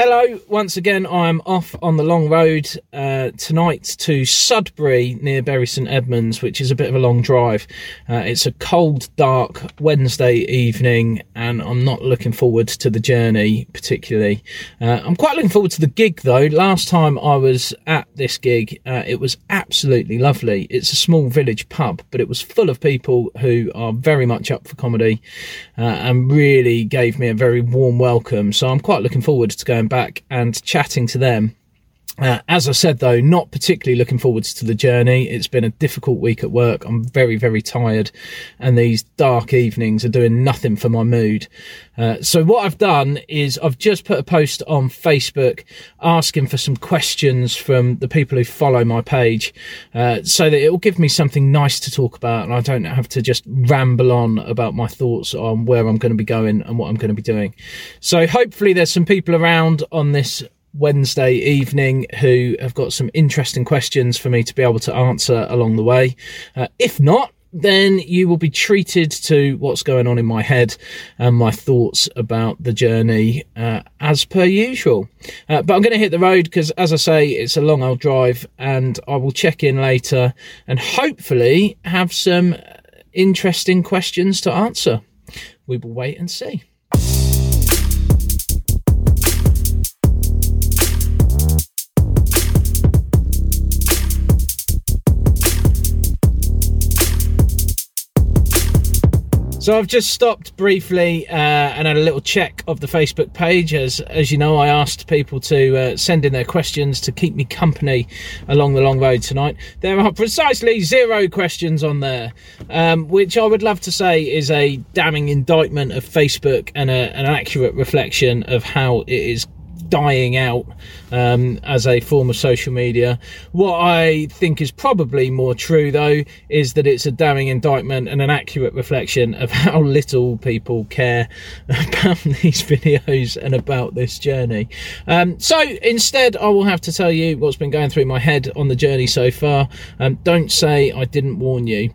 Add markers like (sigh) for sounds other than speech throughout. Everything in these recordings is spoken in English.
Hello, once again, I'm off on the long road uh, tonight to Sudbury near Bury St Edmunds, which is a bit of a long drive. Uh, it's a cold, dark Wednesday evening, and I'm not looking forward to the journey particularly. Uh, I'm quite looking forward to the gig though. Last time I was at this gig, uh, it was absolutely lovely. It's a small village pub, but it was full of people who are very much up for comedy uh, and really gave me a very warm welcome. So I'm quite looking forward to going back and chatting to them. Uh, as I said, though, not particularly looking forwards to the journey. It's been a difficult week at work. I'm very, very tired, and these dark evenings are doing nothing for my mood. Uh, so, what I've done is I've just put a post on Facebook asking for some questions from the people who follow my page uh, so that it will give me something nice to talk about, and I don't have to just ramble on about my thoughts on where I'm going to be going and what I'm going to be doing. So, hopefully, there's some people around on this Wednesday evening who have got some interesting questions for me to be able to answer along the way. Uh, if not, then you will be treated to what's going on in my head and my thoughts about the journey uh, as per usual. Uh, but I'm going to hit the road because, as I say, it's a long old drive and I will check in later and hopefully have some interesting questions to answer. We will wait and see. So I've just stopped briefly uh, and had a little check of the Facebook page. As as you know, I asked people to uh, send in their questions to keep me company along the long road tonight. There are precisely zero questions on there, um, which I would love to say is a damning indictment of Facebook and a, an accurate reflection of how it is dying out um, as a form of social media. What I think is probably more true, though, is that it's a damning indictment and an accurate reflection of (laughs) how little people care about (laughs) these videos and about this journey. Um, so instead, I will have to tell you what's been going through my head on the journey so far. Um, don't say I didn't warn you.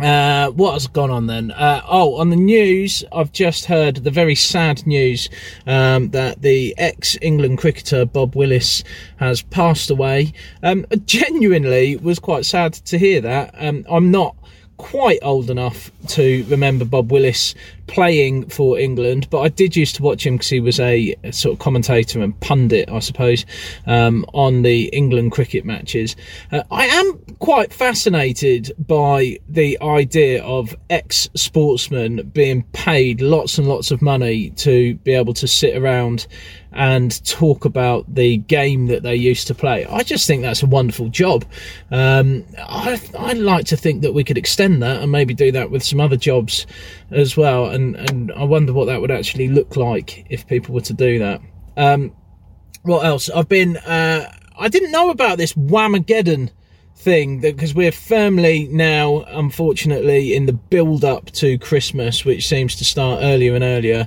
Uh, what has gone on then? Uh, oh, on the news, I've just heard the very sad news um, that the ex England cricketer Bob Willis has passed away. Um, (laughs) genuinely was quite sad to hear that. Um, I'm not quite old enough to remember Bob Willis playing for England, but I did used to watch him because he was a, sort of commentator and pundit, I suppose, um, on the England cricket matches. Uh, I am quite fascinated by the idea of ex sportsmen being paid lots and lots of money to be able to sit around and talk about the game that they used to play. I just think that's a wonderful job. Um, I, I'd like to think that we could extend that and maybe do that with some other jobs as well. And, and I wonder what that would actually look like if people were to do that. Um, what else? I've been, uh, I didn't know about this Whamageddon thing because we're firmly now, unfortunately, in the build up to Christmas, which seems to start earlier and earlier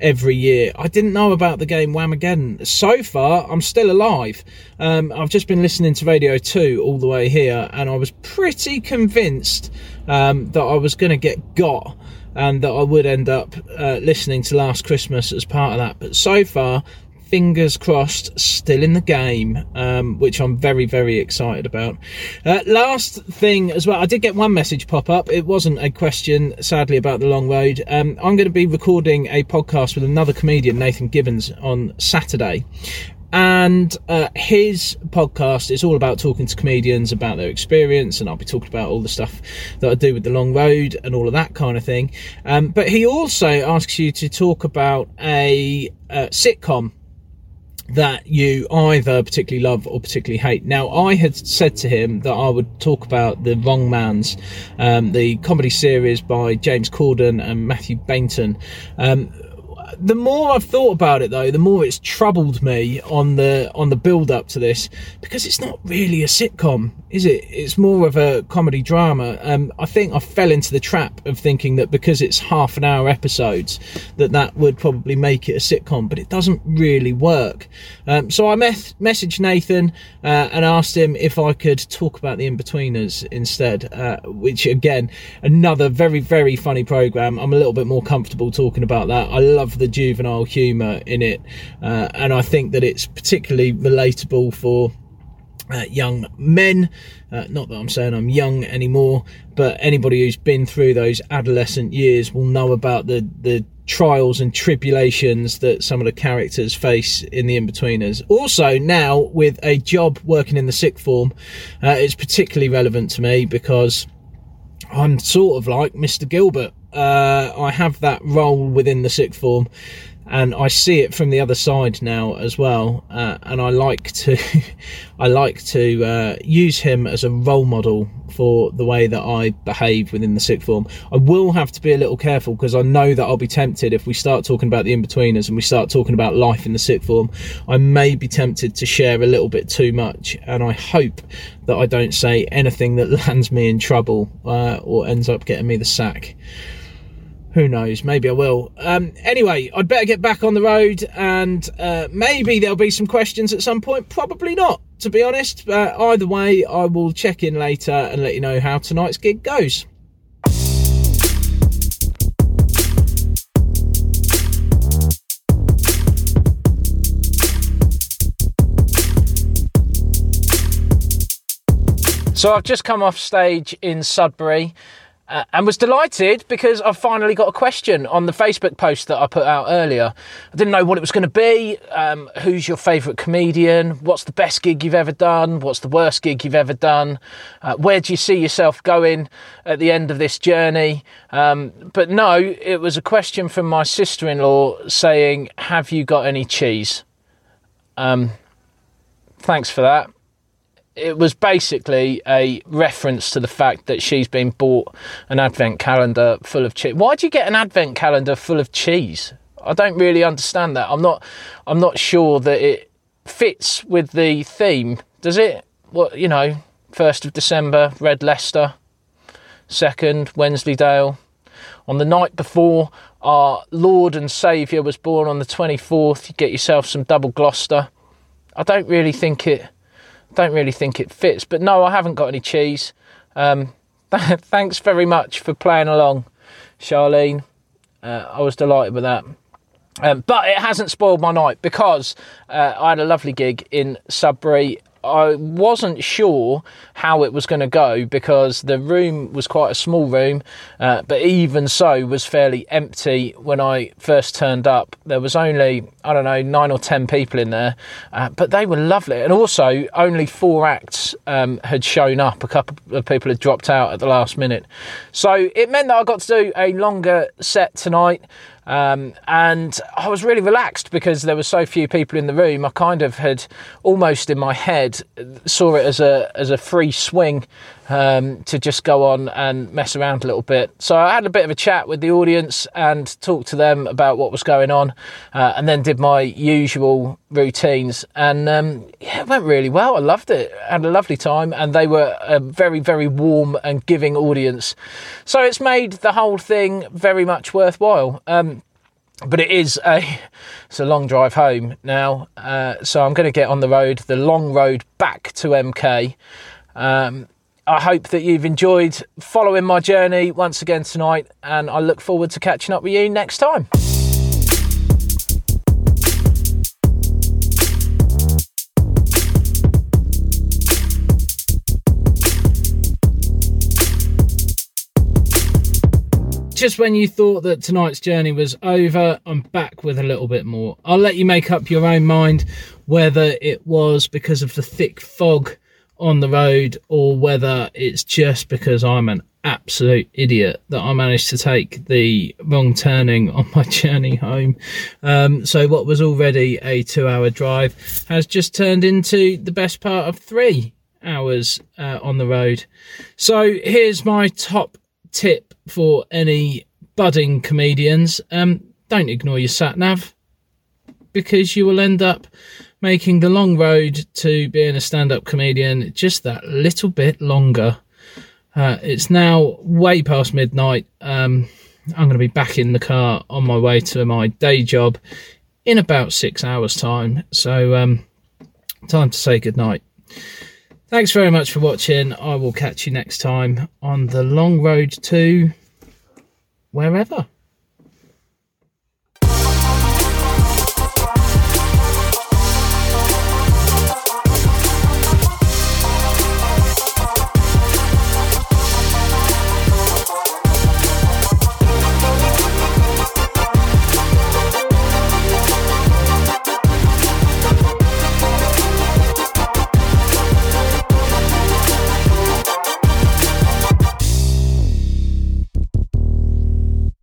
every year. I didn't know about the game Whamageddon. So far, I'm still alive. Um, I've just been listening to Radio 2 all the way here, and I was pretty convinced um, that I was going to get got and that I would end up uh, listening to Last Christmas as part of that. But so far, fingers crossed, still in the game, um, which I'm very, very excited about. Uh, last thing as well, I did get one message pop up. It wasn't a question, sadly, about the long road. Um, I'm going to be recording a podcast with another comedian, Nathan Gibbons, on Saturday and uh, his podcast is all about talking to comedians about their experience and i'll be talking about all the stuff that i do with the long road and all of that kind of thing um, but he also asks you to talk about a, a sitcom that you either particularly love or particularly hate. Now, I had said to him that I would talk about The Wrong Mans, um, the comedy series by James Corden and Matthew Baynton. Um, the more I've thought about it though, the more it's troubled me on the on the build up to this because it's not really a sitcom, is it? It's more of a comedy drama. Um, I think I fell into the trap of thinking that because it's half an hour episodes, that that would probably make it a sitcom, but it doesn't really work. Um, so I messaged Nathan uh, and asked him if I could talk about the Inbetweeners instead, uh, which again, another very very funny program. I'm a little bit more comfortable talking about that. I love love the juvenile humour in it, uh, and I think that it's particularly relatable for uh, young men. Uh, not that I'm saying I'm young anymore, but anybody who's been through those adolescent years will know about the the trials and tribulations that some of the characters face in the in-betweeners. Also, now with a job working in the sixth form, uh, it's particularly relevant to me because I'm sort of like Mr. Gilbert. Uh, I have that role within the sixth form and I see it from the other side now as well. Uh, and I like to, (laughs) I like to uh, use him as a role model for the way that I behave within the sixth form. I will have to be a little careful because I know that I'll be tempted if we start talking about the in-betweeners and we start talking about life in the sixth form. I may be tempted to share a little bit too much, and I hope that I don't say anything that (laughs) lands me in trouble uh, or ends up getting me the sack who knows? Maybe I will. Um, anyway, I'd better get back on the road, and uh, maybe there'll be some questions at some point. Probably not, to be honest. But either way, I will check in later and let you know how tonight's gig goes. So I've just come off stage in Sudbury uh, and was delighted because I've finally got a question on the Facebook post that I put out earlier. I didn't know what it was going to be. Um, who's your favourite comedian? What's the best gig you've ever done? What's the worst gig you've ever done? Uh, where do you see yourself going at the end of this journey? Um, but no, it was a question from my sister in law saying, Have you got any cheese? Um, thanks for that it was basically a reference to the fact that she's been bought an advent calendar full of cheese. Why do you get an advent calendar full of cheese? I don't really understand that. I'm not I'm not sure that it fits with the theme. Does it? What you know, first of December, Red Leicester, second, Wensleydale. On the night before our Lord and Saviour was born on the 24th, you get yourself some double Gloucester. I don't really think it don't really think it fits. But no, I haven't got any cheese. Um, (laughs) thanks very much for playing along, Charlene. Uh, I was delighted with that. Um, but it hasn't spoiled my night because uh, I had a lovely gig in Sudbury I wasn't sure how it was going to go because the room was quite a small room, uh, but even so was fairly empty when I first turned up. There was only I don't know nine or ten people in there, uh, but they were lovely. And also, only four acts um, had shown up. A couple of people had dropped out at the last minute, so it meant that I got to do a longer set tonight. Um, and I was really relaxed because there were so few people in the room. I kind of had almost in my head saw it as a as a free swing um, to just go on and mess around a little bit. So I had a bit of a chat with the audience and talked to them about what was going on, uh, and then did my usual routines. And um, yeah, it went really well. I loved it. Had a lovely time, and they were a very very warm and giving audience. So it's made the whole thing very much worthwhile. Um, but it is a (laughs) it's a long drive home now, uh, so I'm going to get on the road, the long road back to MK. Um, I hope that you've enjoyed following my journey once again tonight, and I look forward to catching up with you next time. Just when you thought that tonight's journey was over, I'm back with a little bit more. I'll let you make up your own mind whether it was because of the thick fog on the road or whether it's just because I'm an absolute idiot that I managed to take the wrong turning on my (laughs) journey home. Um, so, what was already a two hour drive has just turned into the best part of three hours uh, on the road. So, here's my top tip for any budding comedians um, don't ignore your sat nav because you will end up making the long road to being a stand up comedian just that little bit longer. Uh, it's now way past midnight. Um, I'm going to be back in the car on my way to my day job in about six hours' time. So, um, time to say goodnight. Thanks very much for watching. I will catch you next time on the long road to wherever.